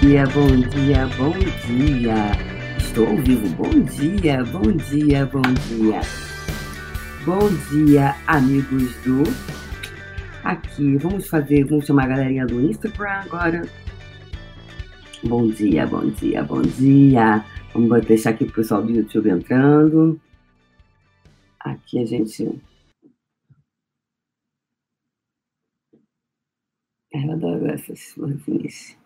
dia, bom dia, bom dia. Estou ao vivo. Bom dia, bom dia, bom dia. Bom dia, amigos do. Aqui, vamos fazer, vamos chamar a galerinha do Instagram agora. Bom dia, bom dia, bom dia. Vamos deixar aqui o pessoal do YouTube entrando. Aqui a gente. Eu adoro essas florzinhas.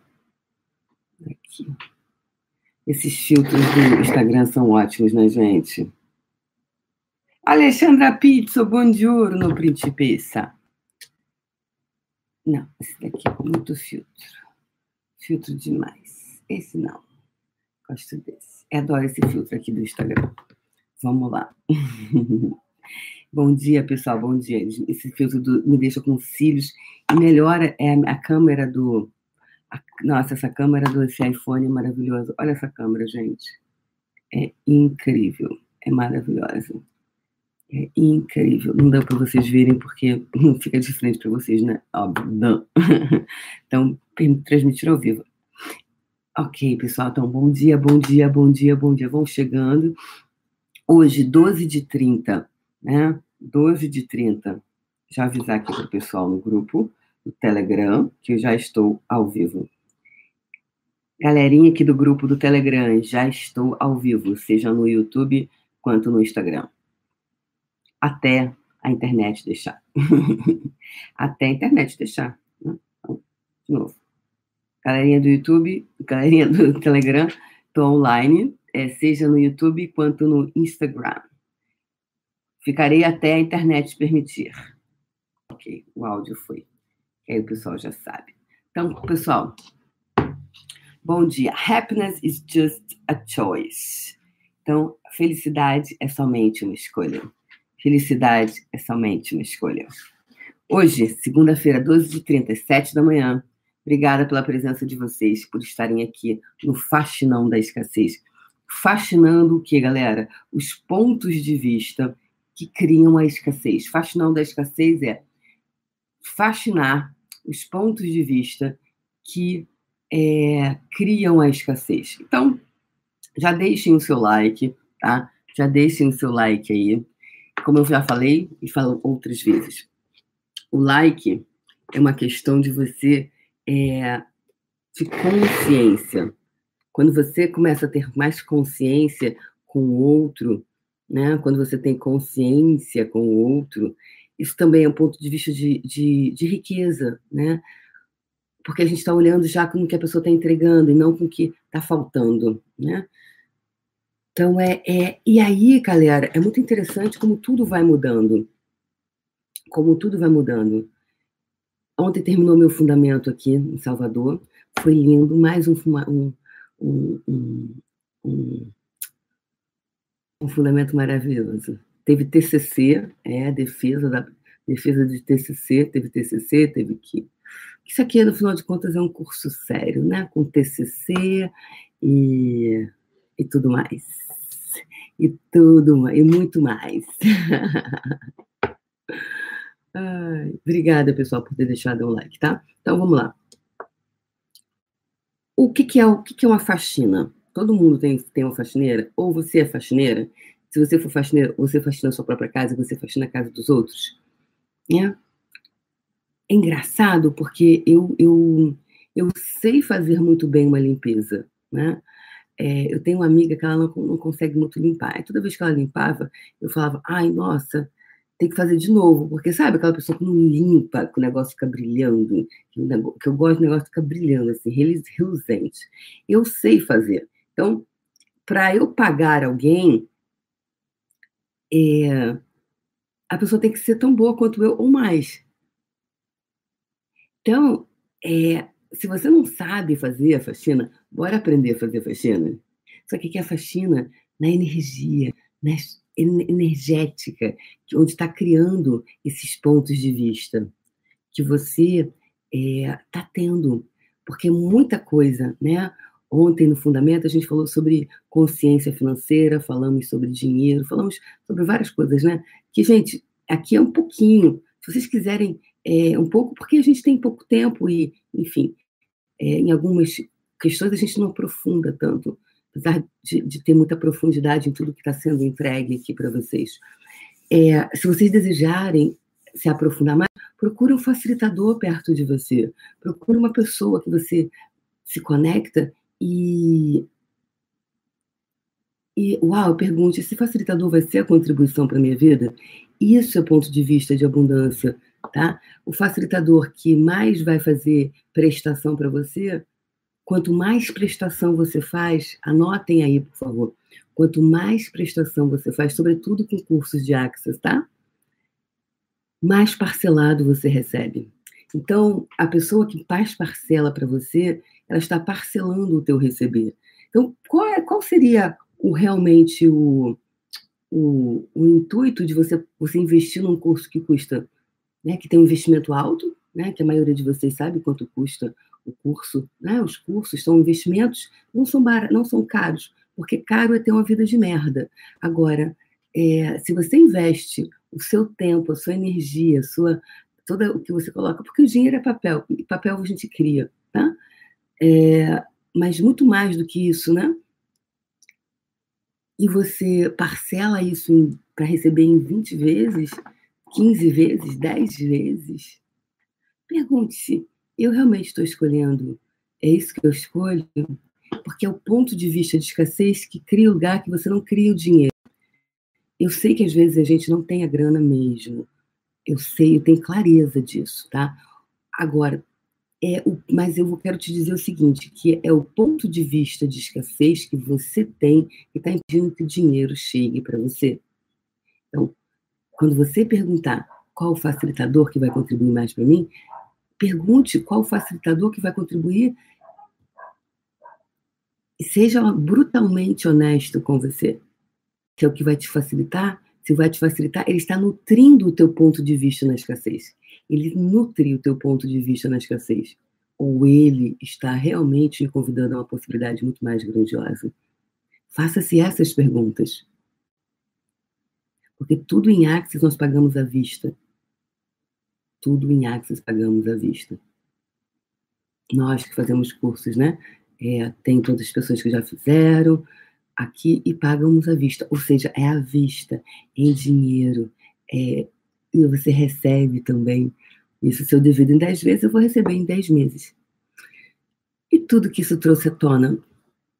Esses filtros do Instagram são ótimos, né, gente? Alexandra Pizzo, buongiorno, principessa. Não, esse daqui é muito filtro. Filtro demais. Esse não. Gosto desse. Eu adoro esse filtro aqui do Instagram. Vamos lá. Bom dia, pessoal. Bom dia. Esse filtro do, me deixa com cílios e melhora é a câmera do. Nossa, essa câmera do esse iPhone é maravilhosa. Olha essa câmera, gente. É incrível. É maravilhosa. É incrível. Não dá para vocês verem porque não fica de frente para vocês, né? Óbvio, não. Então, transmitir ao vivo. Ok, pessoal. Então, bom dia, bom dia, bom dia, bom dia. Vão chegando. Hoje, 12 de 30, né? 12 de 30. Já avisar aqui para o pessoal no grupo do Telegram, que eu já estou ao vivo. Galerinha aqui do grupo do Telegram, já estou ao vivo, seja no YouTube quanto no Instagram até a internet deixar. até a internet deixar. Né? Então, de novo. Galerinha do YouTube, galerinha do Telegram, estou online, é, seja no YouTube quanto no Instagram. Ficarei até a internet permitir. Ok, o áudio foi. Aí o pessoal já sabe. Então, pessoal, bom dia. Happiness is just a choice. Então, felicidade é somente uma escolha. Felicidade é somente uma escolha. Hoje, segunda-feira, 12 de 37 da manhã, obrigada pela presença de vocês, por estarem aqui no Fascinão da Escassez. Fascinando o que, galera? Os pontos de vista que criam a escassez. Fascinão da escassez é fascinar os pontos de vista que é, criam a escassez. Então, já deixem o seu like, tá? Já deixem o seu like aí como eu já falei e falo outras vezes, o like é uma questão de você é, de consciência. Quando você começa a ter mais consciência com o outro, né? Quando você tem consciência com o outro, isso também é um ponto de vista de, de, de riqueza, né? Porque a gente está olhando já com o que a pessoa está entregando e não com o que está faltando, né? Então, é, é. E aí, galera, é muito interessante como tudo vai mudando. Como tudo vai mudando. Ontem terminou meu fundamento aqui em Salvador. Foi lindo. Mais um, um, um, um, um fundamento maravilhoso. Teve TCC, é, defesa da defesa de TCC, teve TCC, teve que isso aqui, no final de contas, é um curso sério, né? Com TCC e, e tudo mais e tudo e muito mais. Ai, obrigada, pessoal, por ter deixado um like, tá? Então vamos lá. O que, que é o que, que é uma faxina? Todo mundo tem, tem uma faxineira? Ou você é faxineira? Se você for faxineira, você faxina a sua própria casa, você faxina a casa dos outros? É, é engraçado porque eu, eu, eu sei fazer muito bem uma limpeza, né? É, eu tenho uma amiga que ela não, não consegue muito limpar. E toda vez que ela limpava, eu falava, ai, nossa, tem que fazer de novo, porque sabe aquela pessoa que não limpa, que o negócio fica brilhando, que, negócio, que eu gosto do negócio ficar brilhando, assim, reluzente. Eu sei fazer. Então, para eu pagar alguém, é, a pessoa tem que ser tão boa quanto eu ou mais. Então, é, se você não sabe fazer a faxina, bora aprender a fazer faxina. Só que aqui é a faxina na energia, na energética, onde está criando esses pontos de vista que você está é, tá tendo. Porque muita coisa, né? Ontem, no Fundamento, a gente falou sobre consciência financeira, falamos sobre dinheiro, falamos sobre várias coisas, né? Que, gente, aqui é um pouquinho. Se vocês quiserem é, um pouco, porque a gente tem pouco tempo e, enfim, é, em algumas questões a gente não aprofunda tanto, apesar de, de ter muita profundidade em tudo que está sendo entregue aqui para vocês. É, se vocês desejarem se aprofundar mais, procure um facilitador perto de você. Procure uma pessoa que você se conecta e. E, uau, pergunte: esse facilitador vai ser a contribuição para a minha vida? Isso é ponto de vista de abundância, tá? O facilitador que mais vai fazer prestação para você, quanto mais prestação você faz, anotem aí, por favor. Quanto mais prestação você faz, sobretudo com cursos de Access, tá? Mais parcelado você recebe. Então, a pessoa que faz parcela para você, ela está parcelando o teu receber. Então, qual, é, qual seria o, realmente o, o, o, intuito de você, você investir num curso que custa, né, que tem um investimento alto, né, que a maioria de vocês sabe quanto custa o curso, né, os cursos são investimentos, não são, bar, não são caros, porque caro é ter uma vida de merda. Agora, é, se você investe o seu tempo, a sua energia, a sua, todo o que você coloca, porque o dinheiro é papel, e papel a gente cria, tá? É, mas muito mais do que isso, né? E você parcela isso para receber em 20 vezes, 15 vezes, 10 vezes. Pergunte-se: eu realmente estou escolhendo? É isso que eu escolho? porque é o ponto de vista de escassez que cria o lugar que você não cria o dinheiro. Eu sei que às vezes a gente não tem a grana mesmo. Eu sei, eu tenho clareza disso, tá? Agora, é o, mas eu quero te dizer o seguinte, que é o ponto de vista de escassez que você tem que está impedindo que o dinheiro chegue para você. Então, quando você perguntar qual o facilitador que vai contribuir mais para mim, pergunte qual o facilitador que vai contribuir seja brutalmente honesto com você, que é o que vai te facilitar. Se vai te facilitar, ele está nutrindo o teu ponto de vista na escassez. Ele nutre o teu ponto de vista na escassez. Ou ele está realmente te convidando a uma possibilidade muito mais grandiosa. Faça-se essas perguntas. Porque tudo em Axis nós pagamos à vista. Tudo em Axis pagamos à vista. Nós que fazemos cursos, né? É, tem todas as pessoas que já fizeram aqui e pagamos à vista, ou seja, é à vista, em dinheiro, é, e você recebe também. Isso, se eu divido em 10 vezes, eu vou receber em 10 meses. E tudo que isso trouxe à tona,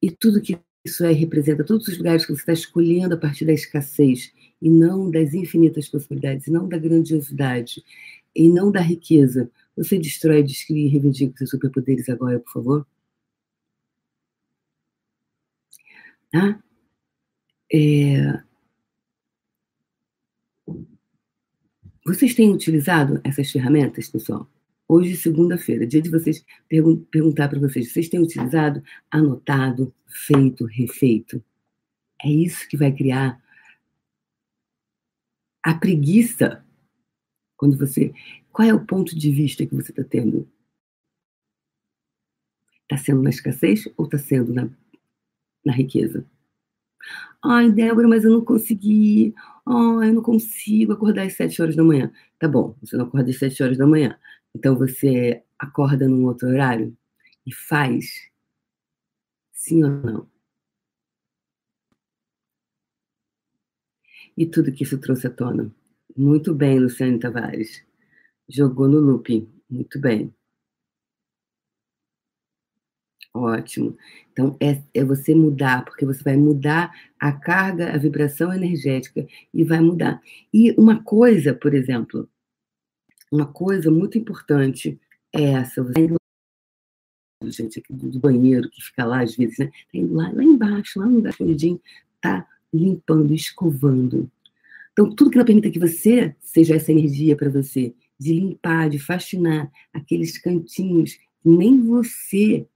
e tudo que isso é, representa, todos os lugares que você está escolhendo a partir da escassez, e não das infinitas possibilidades, e não da grandiosidade, e não da riqueza, você destrói, descria e reivindica seus superpoderes agora, por favor? Tá? É... Vocês têm utilizado essas ferramentas, pessoal? Hoje, segunda-feira, dia de vocês pergun perguntar para vocês, vocês têm utilizado, anotado, feito, refeito? É isso que vai criar a preguiça quando você. Qual é o ponto de vista que você está tendo? Está sendo na escassez ou está sendo na na riqueza. Ai, Débora, mas eu não consegui. Ai, eu não consigo acordar às sete horas da manhã. Tá bom, você não acorda às sete horas da manhã. Então você acorda num outro horário e faz? Sim ou não? E tudo que isso trouxe à tona. Muito bem, Luciane Tavares. Jogou no looping. Muito bem. Ótimo. Então, é, é você mudar, porque você vai mudar a carga, a vibração energética e vai mudar. E uma coisa, por exemplo, uma coisa muito importante é essa. Você gente aqui do banheiro que fica lá às vezes, né? Lá, lá embaixo, lá no lugar escondidinho, tá limpando, escovando. Então, tudo que não permita que você seja essa energia para você, de limpar, de faxinar aqueles cantinhos nem você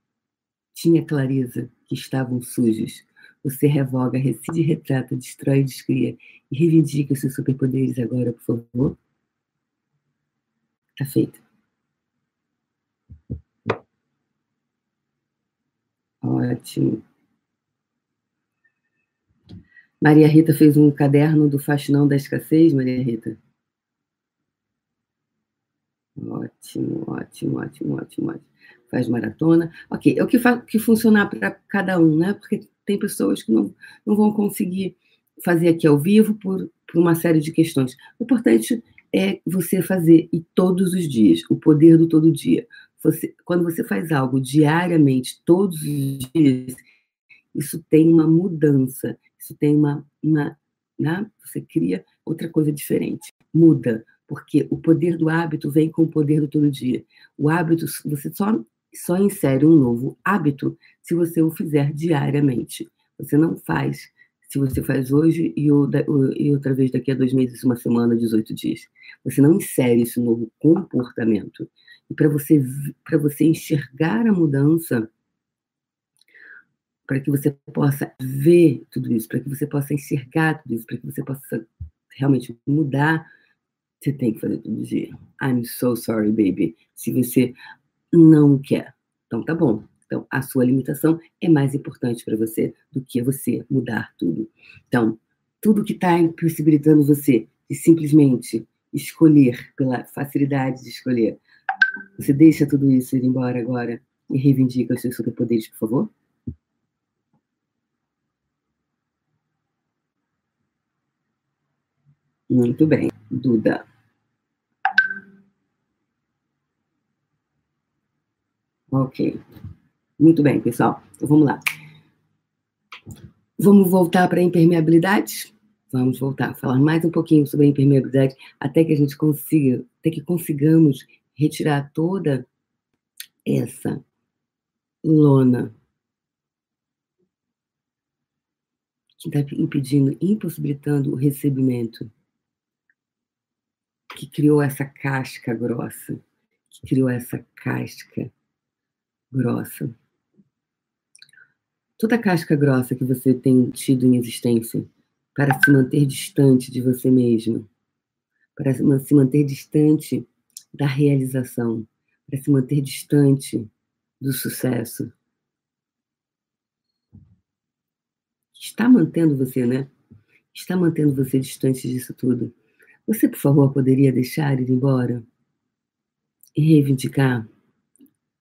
tinha clareza que estavam sujos. Você revoga, rescinde, retrata, destrói, descria e reivindica os seus superpoderes agora, por favor. Tá feito. Ótimo. Maria Rita fez um caderno do Faxinão da Escassez, Maria Rita? Ótimo, ótimo, ótimo, ótimo, ótimo. Faz maratona. Ok, é o que, que funcionar para cada um, né? Porque tem pessoas que não, não vão conseguir fazer aqui ao vivo por, por uma série de questões. O importante é você fazer, e todos os dias, o poder do todo dia. Você, quando você faz algo diariamente, todos os dias, isso tem uma mudança, isso tem uma, uma né? Você cria outra coisa diferente. Muda, porque o poder do hábito vem com o poder do todo dia. O hábito, você só, só insere um novo hábito se você o fizer diariamente. Você não faz se você faz hoje e, outra vez daqui a dois meses, uma semana, 18 dias. Você não insere esse novo comportamento. E para você, você enxergar a mudança, para que você possa ver tudo isso, para que você possa enxergar tudo isso, para que você possa realmente mudar, você tem que fazer todo dia. I'm so sorry, baby. Se você não quer. Então tá bom. Então, a sua limitação é mais importante para você do que você mudar tudo. Então, tudo que está impossibilitando você de simplesmente escolher, pela facilidade de escolher, você deixa tudo isso ir embora agora e reivindica os seus superpoderes, por favor? Muito bem, Duda. Ok. Muito bem, pessoal. Então vamos lá. Vamos voltar para a impermeabilidade? Vamos voltar a falar mais um pouquinho sobre a impermeabilidade até que a gente consiga, até que consigamos retirar toda essa lona que está impedindo, impossibilitando o recebimento que criou essa casca grossa, que criou essa casca grossa. Toda casca grossa que você tem tido em existência para se manter distante de você mesmo, para se manter distante da realização, para se manter distante do sucesso. Está mantendo você, né? Está mantendo você distante disso tudo. Você, por favor, poderia deixar ir embora e reivindicar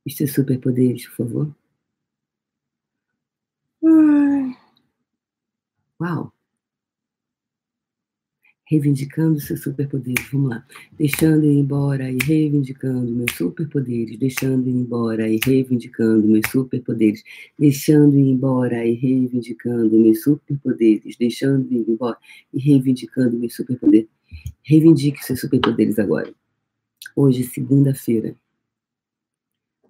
os seus superpoderes, por favor? Uau! Reivindicando seus superpoderes, vamos lá. Deixando ir embora e reivindicando meus superpoderes, deixando ir embora e reivindicando meus superpoderes, deixando ir embora e reivindicando meus superpoderes, deixando ir embora e reivindicando meus superpoderes. Reivindique seus superpoderes agora. Hoje, segunda-feira.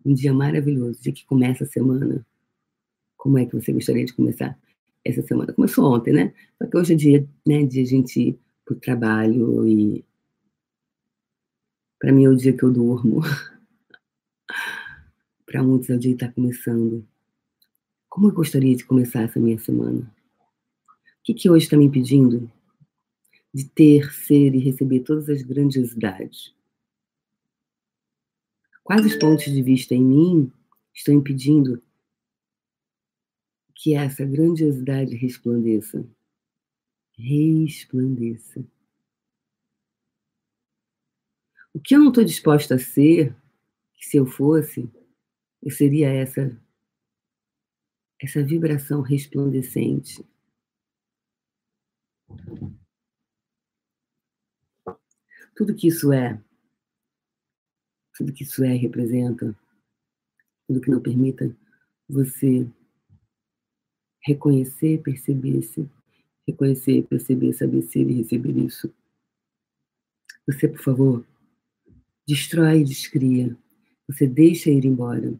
Um dia maravilhoso, dia que começa a semana. Como é que você gostaria de começar essa semana? Começou ontem, né? Só que hoje é dia, né, de a gente ir pro trabalho e para mim é o dia que eu durmo. para muitos é o dia que está começando. Como eu gostaria de começar essa minha semana? O que, que hoje está me impedindo de ter, ser e receber todas as grandiosidades. Quais os pontos de vista em mim estão impedindo que essa grandiosidade resplandeça? Resplandeça. O que eu não estou disposta a ser, que se eu fosse, eu seria essa essa vibração resplandecente. Tudo que isso é, tudo que isso é representa, tudo que não permita você reconhecer, perceber-se, reconhecer, perceber, saber ser e receber isso. Você, por favor, destrói e descria. Você deixa ir embora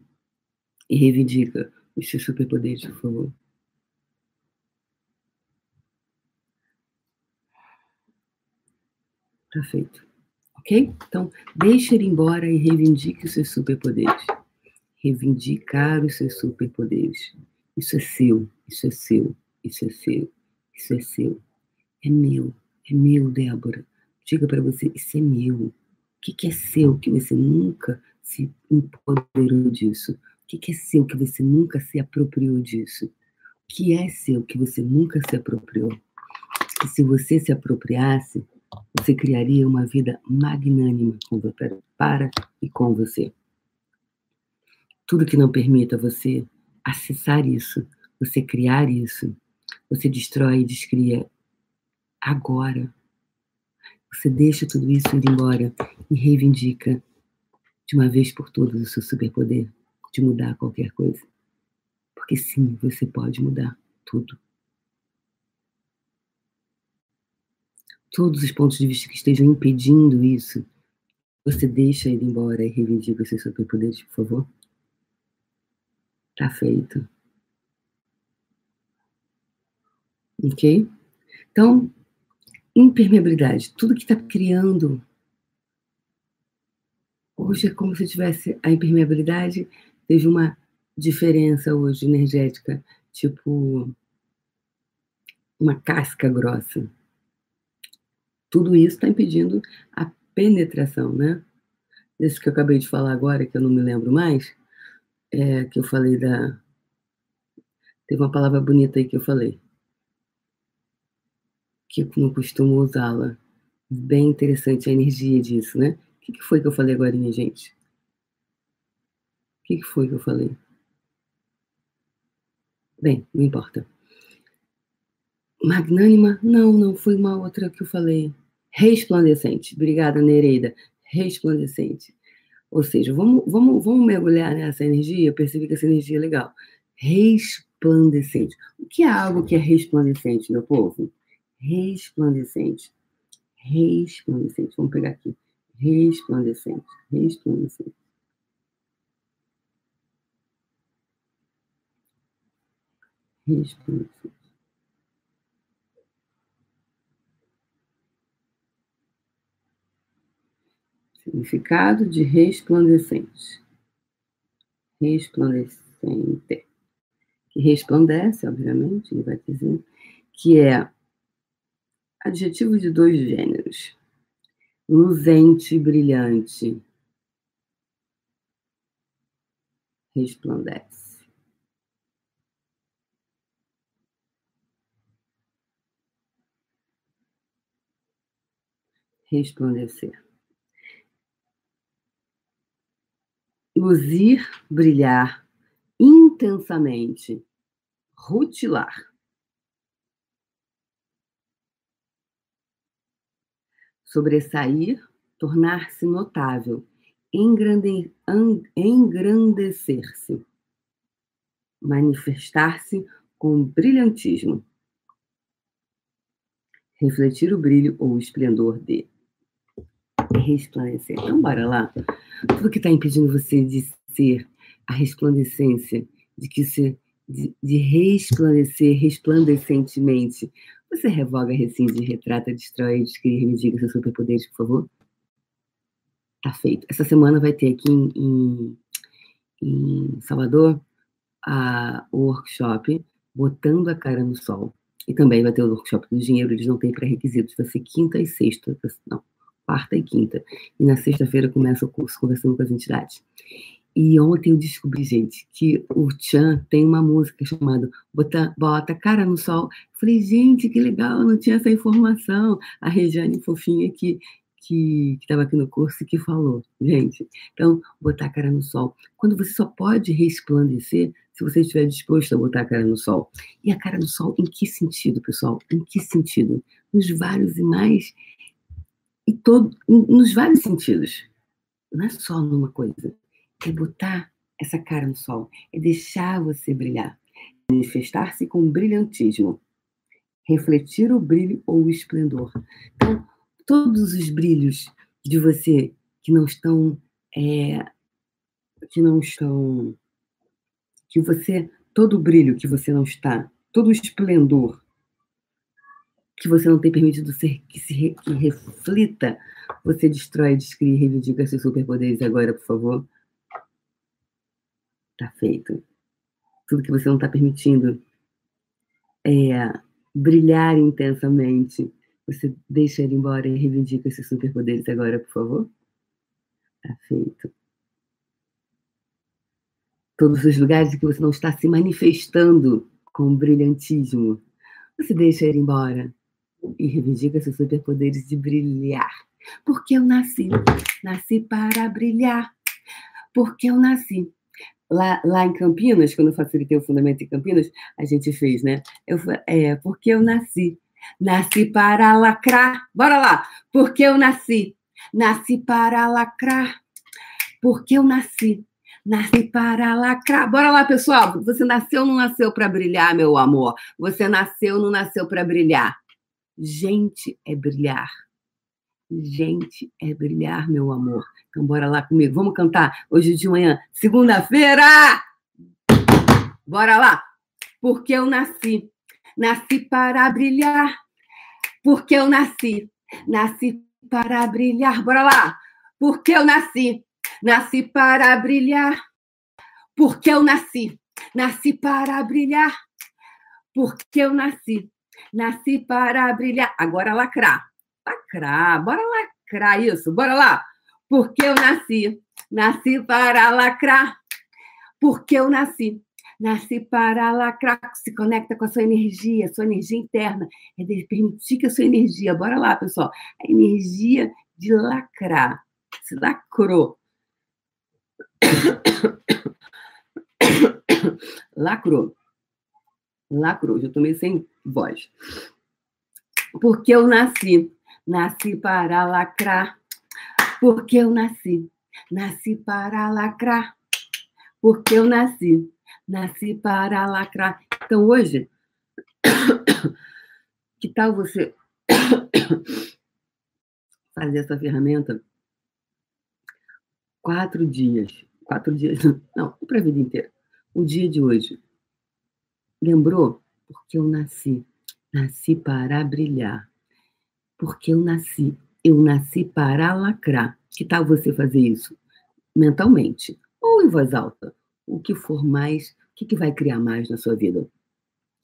e reivindica os seus superpoderes, por favor. Tá feito. Ok? Então, deixe ir embora e reivindique os seus superpoderes. Reivindicar os seus superpoderes. Isso é seu, isso é seu, isso é seu, isso é seu. É meu, é meu, Débora. Diga para você, isso é meu. O que, que é seu que você nunca se empoderou disso? O que, que é seu que você nunca se apropriou disso? O que é seu que você nunca se apropriou? E se você se apropriasse, você criaria uma vida magnânima para e com você. Tudo que não permita você acessar isso, você criar isso, você destrói e descria agora. Você deixa tudo isso ir embora e reivindica de uma vez por todas o seu superpoder de mudar qualquer coisa. Porque sim, você pode mudar tudo. Todos os pontos de vista que estejam impedindo isso, você deixa ele embora e reivindica seus superpoderes, por favor? Tá feito. Ok? Então, impermeabilidade, tudo que está criando. Hoje é como se tivesse a impermeabilidade, teve uma diferença hoje energética, tipo uma casca grossa. Tudo isso está impedindo a penetração, né? Esse que eu acabei de falar agora, que eu não me lembro mais, é, que eu falei da. Teve uma palavra bonita aí que eu falei que não costumo usá-la. Bem interessante a energia disso, né? O que, que foi que eu falei agora, minha gente? O que, que foi que eu falei? Bem, não importa. Magnânima? Não, não, foi uma outra que eu falei. Resplandecente. Obrigada, Nereida. Resplandecente. Ou seja, vamos, vamos, vamos mergulhar nessa energia, perceber que essa energia é legal. Resplandecente. O que é algo que é resplandecente, meu povo? resplandecente. Resplandecente. Vamos pegar aqui. Resplandecente. Resplandecente. Resplandecente. Significado de resplandecente. Resplandecente. Que resplandece, obviamente, ele vai dizer, que é Adjetivo de dois gêneros. Luzente, brilhante. Resplandece. Resplandecer. Luzir, brilhar intensamente. Rutilar. sobressair, tornar-se notável, engrandecer-se, manifestar-se com brilhantismo, refletir o brilho ou o esplendor de resplandecer. Então, bora lá. Tudo que está impedindo você de ser a resplandecência, de que você de, de resplandecer resplandecentemente, você revoga, rescinde, retrata, destrói, descreve, me diga seus superpoderes, por favor? Tá feito. Essa semana vai ter aqui em, em, em Salvador a, o workshop Botando a Cara no Sol. E também vai ter o workshop do dinheiro, eles não têm pré-requisitos, vai ser quinta e sexta, não, quarta e quinta. E na sexta-feira começa o curso conversando com as entidades. E ontem eu descobri, gente, que o Chan tem uma música chamada Bota, Bota Cara no Sol. Falei, gente, que legal, não tinha essa informação. A Regiane Fofinha que que estava aqui no curso que falou, gente. Então, botar a cara no sol. Quando você só pode resplandecer se você estiver disposto a botar a cara no sol. E a cara no sol, em que sentido, pessoal? Em que sentido? Nos vários e mais. E todo, nos vários sentidos. Não é só numa coisa é botar essa cara no sol, é deixar você brilhar, manifestar-se com brilhantismo, refletir o brilho ou o esplendor. Então, todos os brilhos de você que não estão, é, que não estão, que você, todo o brilho que você não está, todo o esplendor que você não tem permitido ser, que se que reflita, você destrói, descreve, reivindica seus superpoderes agora, por favor. Tá feito. Tudo que você não está permitindo é brilhar intensamente. Você deixa ele embora e reivindica esses superpoderes agora, por favor? Tá feito. Todos os lugares em que você não está se manifestando com brilhantismo, você deixa ele embora e reivindica seus superpoderes de brilhar. Porque eu nasci, nasci para brilhar. Porque eu nasci lá, lá em Campinas, quando eu facilitei o fundamento em Campinas, a gente fez, né? Eu, é, porque eu nasci. Nasci para lacrar. Bora lá! Porque eu nasci. Nasci para lacrar. Porque eu nasci. Nasci para lacrar. Bora lá, pessoal. Você nasceu ou não nasceu para brilhar, meu amor? Você nasceu ou não nasceu para brilhar? Gente é brilhar. Gente é brilhar, meu amor. Então, bora lá comigo. Vamos cantar hoje de manhã, segunda-feira! Bora lá! Porque eu nasci, nasci para brilhar. Porque eu nasci, nasci para brilhar. Bora lá! Porque eu nasci, nasci para brilhar. Porque eu nasci, nasci para brilhar. Porque eu nasci, nasci para brilhar. Agora lacrar. Lacrar, bora lacrar isso, bora lá. Porque eu nasci, nasci para lacrar. Porque eu nasci, nasci para lacrar. Se conecta com a sua energia, sua energia interna. É permitir que a sua energia, bora lá, pessoal. A energia de lacrar. Se lacrou. Lacrou. Lacrou. Já tomei sem voz. Porque eu nasci, nasci para lacrar porque eu nasci, nasci para lacrar. Porque eu nasci, nasci para lacrar. Então hoje, que tal você fazer essa ferramenta quatro dias? Quatro dias, não, para a vida inteira. O dia de hoje. Lembrou? Porque eu nasci. Nasci para brilhar. Porque eu nasci. Eu nasci para lacrar. Que tal você fazer isso mentalmente ou em voz alta? O que for mais, o que, que vai criar mais na sua vida?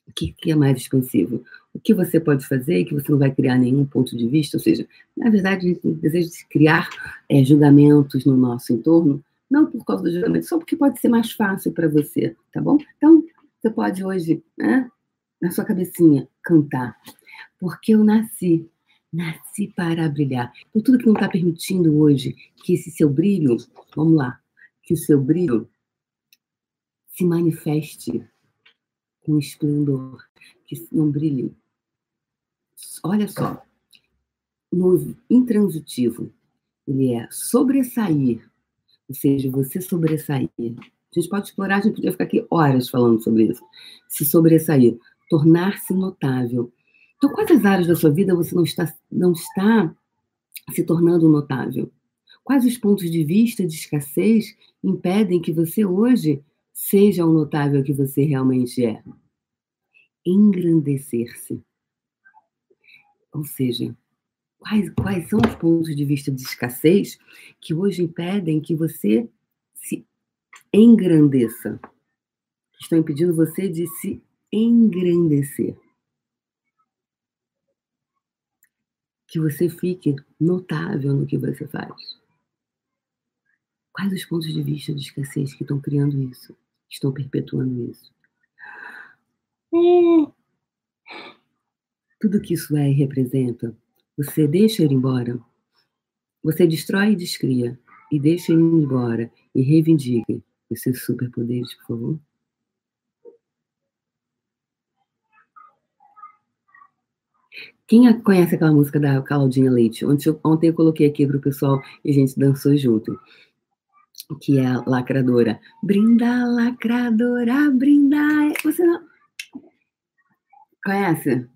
O que, que é mais expansivo? O que você pode fazer e que você não vai criar nenhum ponto de vista? Ou seja, na verdade, o desejo de criar é, julgamentos no nosso entorno, não por causa do julgamento, só porque pode ser mais fácil para você, tá bom? Então, você pode hoje, né, na sua cabecinha, cantar. Porque eu nasci Nasci para brilhar. Então, tudo que não está permitindo hoje que esse seu brilho, vamos lá, que o seu brilho se manifeste com esplendor, que não brilhe. Olha só, no intransitivo, ele é sobressair, ou seja, você sobressair. A gente pode explorar, a gente podia ficar aqui horas falando sobre isso. Se sobressair, tornar-se notável então, quais as áreas da sua vida você não está, não está se tornando notável? Quais os pontos de vista de escassez impedem que você hoje seja o notável que você realmente é? Engrandecer-se. Ou seja, quais, quais são os pontos de vista de escassez que hoje impedem que você se engrandeça? Estão impedindo você de se engrandecer. que você fique notável no que você faz. Quais os pontos de vista de escassez que estão criando isso, estão perpetuando isso? Tudo que isso é e representa, você deixa ele embora. Você destrói e descria, e deixa ele embora, e reivindica os seus superpoderes, por favor. Quem conhece aquela música da Claudinha Leite? Ontem eu, ontem eu coloquei aqui para o pessoal e a gente dançou junto. Que é a lacradora. Brinda, lacradora, brinda. Você não. Conhece?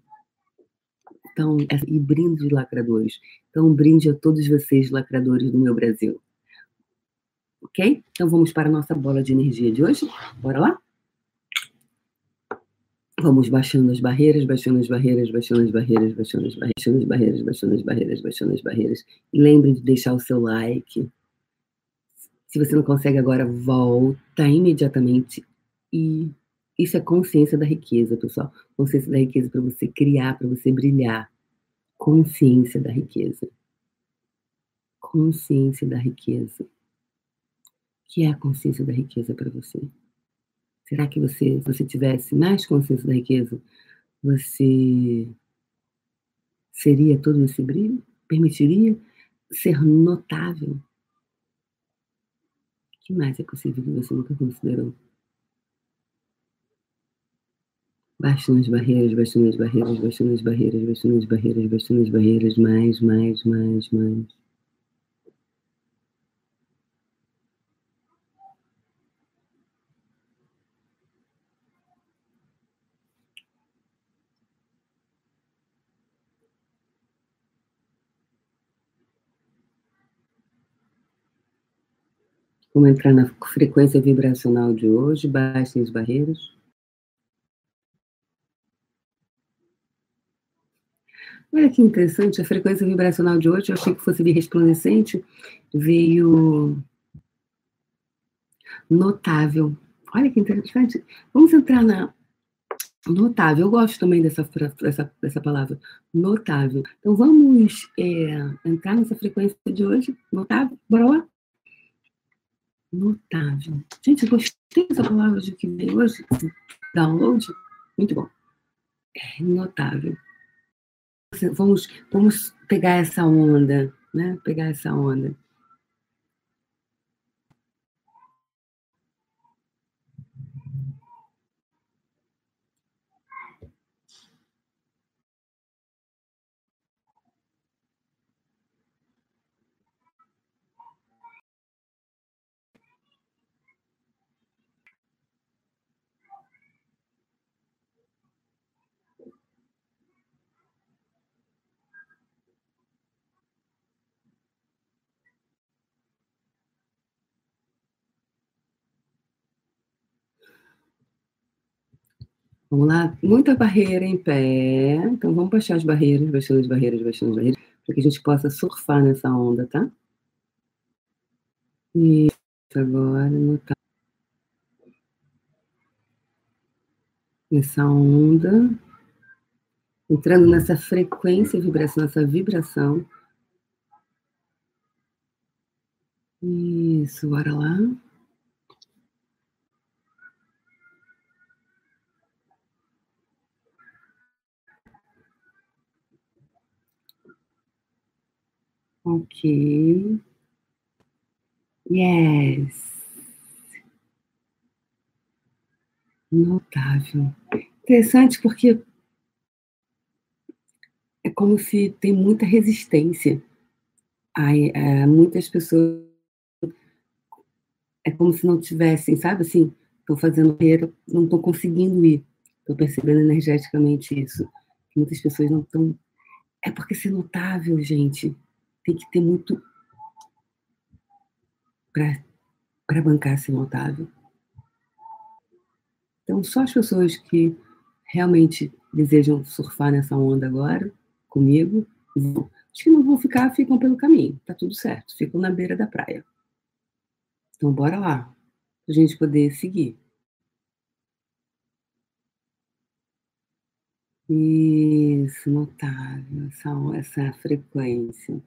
Então, e brinde de lacradores. Então, brinde a todos vocês, lacradores do meu Brasil. Ok? Então, vamos para a nossa bola de energia de hoje. Bora lá? Vamos baixando as barreiras, baixando as barreiras, baixando as barreiras, baixando as barreiras, baixando as barreiras, baixando as barreiras, baixando as barreiras. E lembre de deixar o seu like. Se você não consegue agora, volta imediatamente. E isso é consciência da riqueza, pessoal. Consciência da riqueza para você criar, para você brilhar. Consciência da riqueza. Consciência da riqueza. O que é a consciência da riqueza para você? Será que você, se você tivesse mais consciência da riqueza, você seria todo esse brilho? Permitiria ser notável? que mais é possível que você nunca considerou? Baixando as barreiras, baixando as barreiras, baixando as barreiras, baixando as barreiras, baixando as barreiras, mais, mais, mais, mais. Vamos entrar na frequência vibracional de hoje, baixem as barreiras. Olha que interessante, a frequência vibracional de hoje, eu achei que fosse vir resplandecente, veio notável. Olha que interessante. Vamos entrar na notável. Eu gosto também dessa, dessa, dessa palavra, notável. Então vamos é, entrar nessa frequência de hoje, notável. Bora lá? Notável. Gente, gostei dessa palavra de que veio hoje. Download. Muito bom. É notável. Vamos, vamos pegar essa onda, né? Pegar essa onda. Vamos lá, muita barreira em pé. Então vamos baixar as barreiras, baixando as barreiras, baixando as barreiras, para que a gente possa surfar nessa onda, tá? Isso, agora notar. Nessa onda. Entrando nessa frequência, vibração, nessa vibração. Isso, bora lá. Ok. Yes. Notável. Interessante porque é como se tem muita resistência. Ai, é, muitas pessoas é como se não tivessem, sabe assim, estou fazendo carreira, não estou conseguindo ir. Estou percebendo energeticamente isso. Muitas pessoas não estão. É porque ser notável, gente, tem que ter muito para bancar esse notável. Então, só as pessoas que realmente desejam surfar nessa onda agora, comigo, os que não vão ficar, ficam pelo caminho, tá tudo certo, ficam na beira da praia. Então, bora lá, para a gente poder seguir. Isso, notável, essa, essa frequência.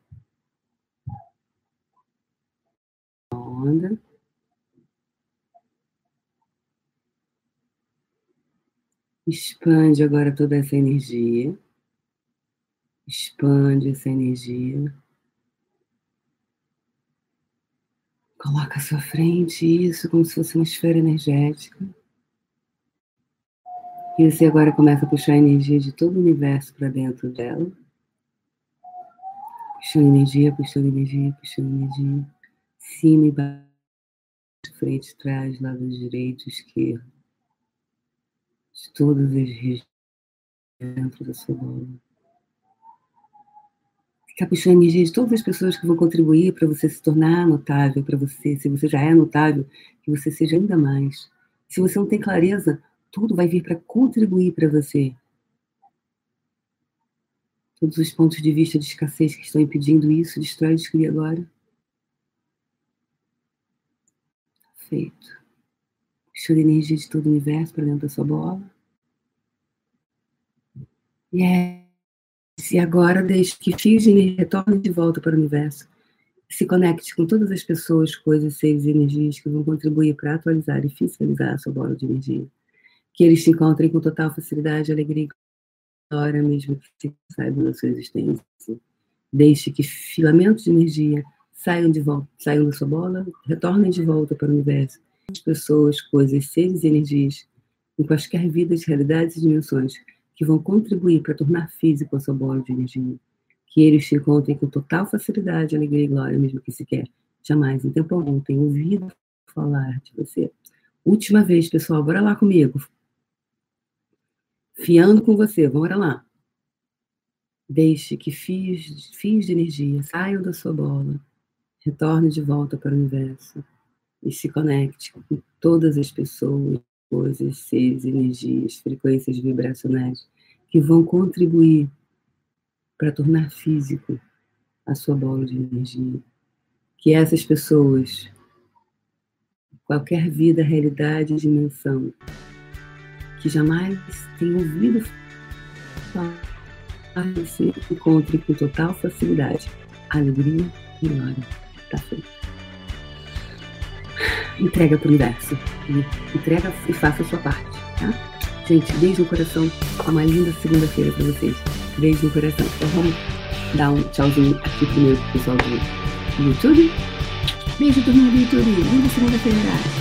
Onda. Expande agora toda essa energia. Expande essa energia. Coloca à sua frente isso como se fosse uma esfera energética. E você agora começa a puxar a energia de todo o universo para dentro dela. Puxando energia, puxando energia, puxando energia cima e baixo, frente, trás, lado direito, esquerdo, de todas as regiões dentro da sua bola. Ficar puxando energia de todas as pessoas que vão contribuir para você se tornar notável, para você, se você já é notável, que você seja ainda mais. Se você não tem clareza, tudo vai vir para contribuir para você. Todos os pontos de vista de escassez que estão impedindo isso, destrói e agora. Perfeito. Puxando energia de todo o universo para dentro da sua bola. Yes. E agora deixe que fios de energia retornem de volta para o universo. Se conecte com todas as pessoas, coisas, seres e energias que vão contribuir para atualizar e fiscalizar a sua bola de energia. Que eles se encontrem com total facilidade, alegria e glória, mesmo que saibam da sua existência. Deixe que filamentos de energia saiam de volta, saiam da sua bola, retornem de volta para o universo. As pessoas, coisas, seres e energias, em quaisquer vidas, realidades e dimensões, que vão contribuir para tornar físico a sua bola de energia. Que eles te encontrem com total facilidade, alegria e glória, mesmo que sequer jamais em tempo algum tenham ouvido falar de você. Última vez, pessoal, bora lá comigo. Fiando com você, bora lá. Deixe que fios, fios de energia saiam da sua bola, retorne de volta para o universo e se conecte com todas as pessoas, coisas, seres, energias, frequências vibracionais que vão contribuir para tornar físico a sua bola de energia. Que essas pessoas qualquer vida, realidade, dimensão, que jamais tenha ouvido falar se encontre com total facilidade, alegria e glória frente. Entrega para o universo. Entrega e faça a sua parte, tá? Gente, beijo no coração. Uma linda segunda-feira para vocês. Beijo no coração. Então vamos dar um tchauzinho aqui primeiro pro pessoal do YouTube. Beijo, turminha do YouTube. Linda segunda-feira.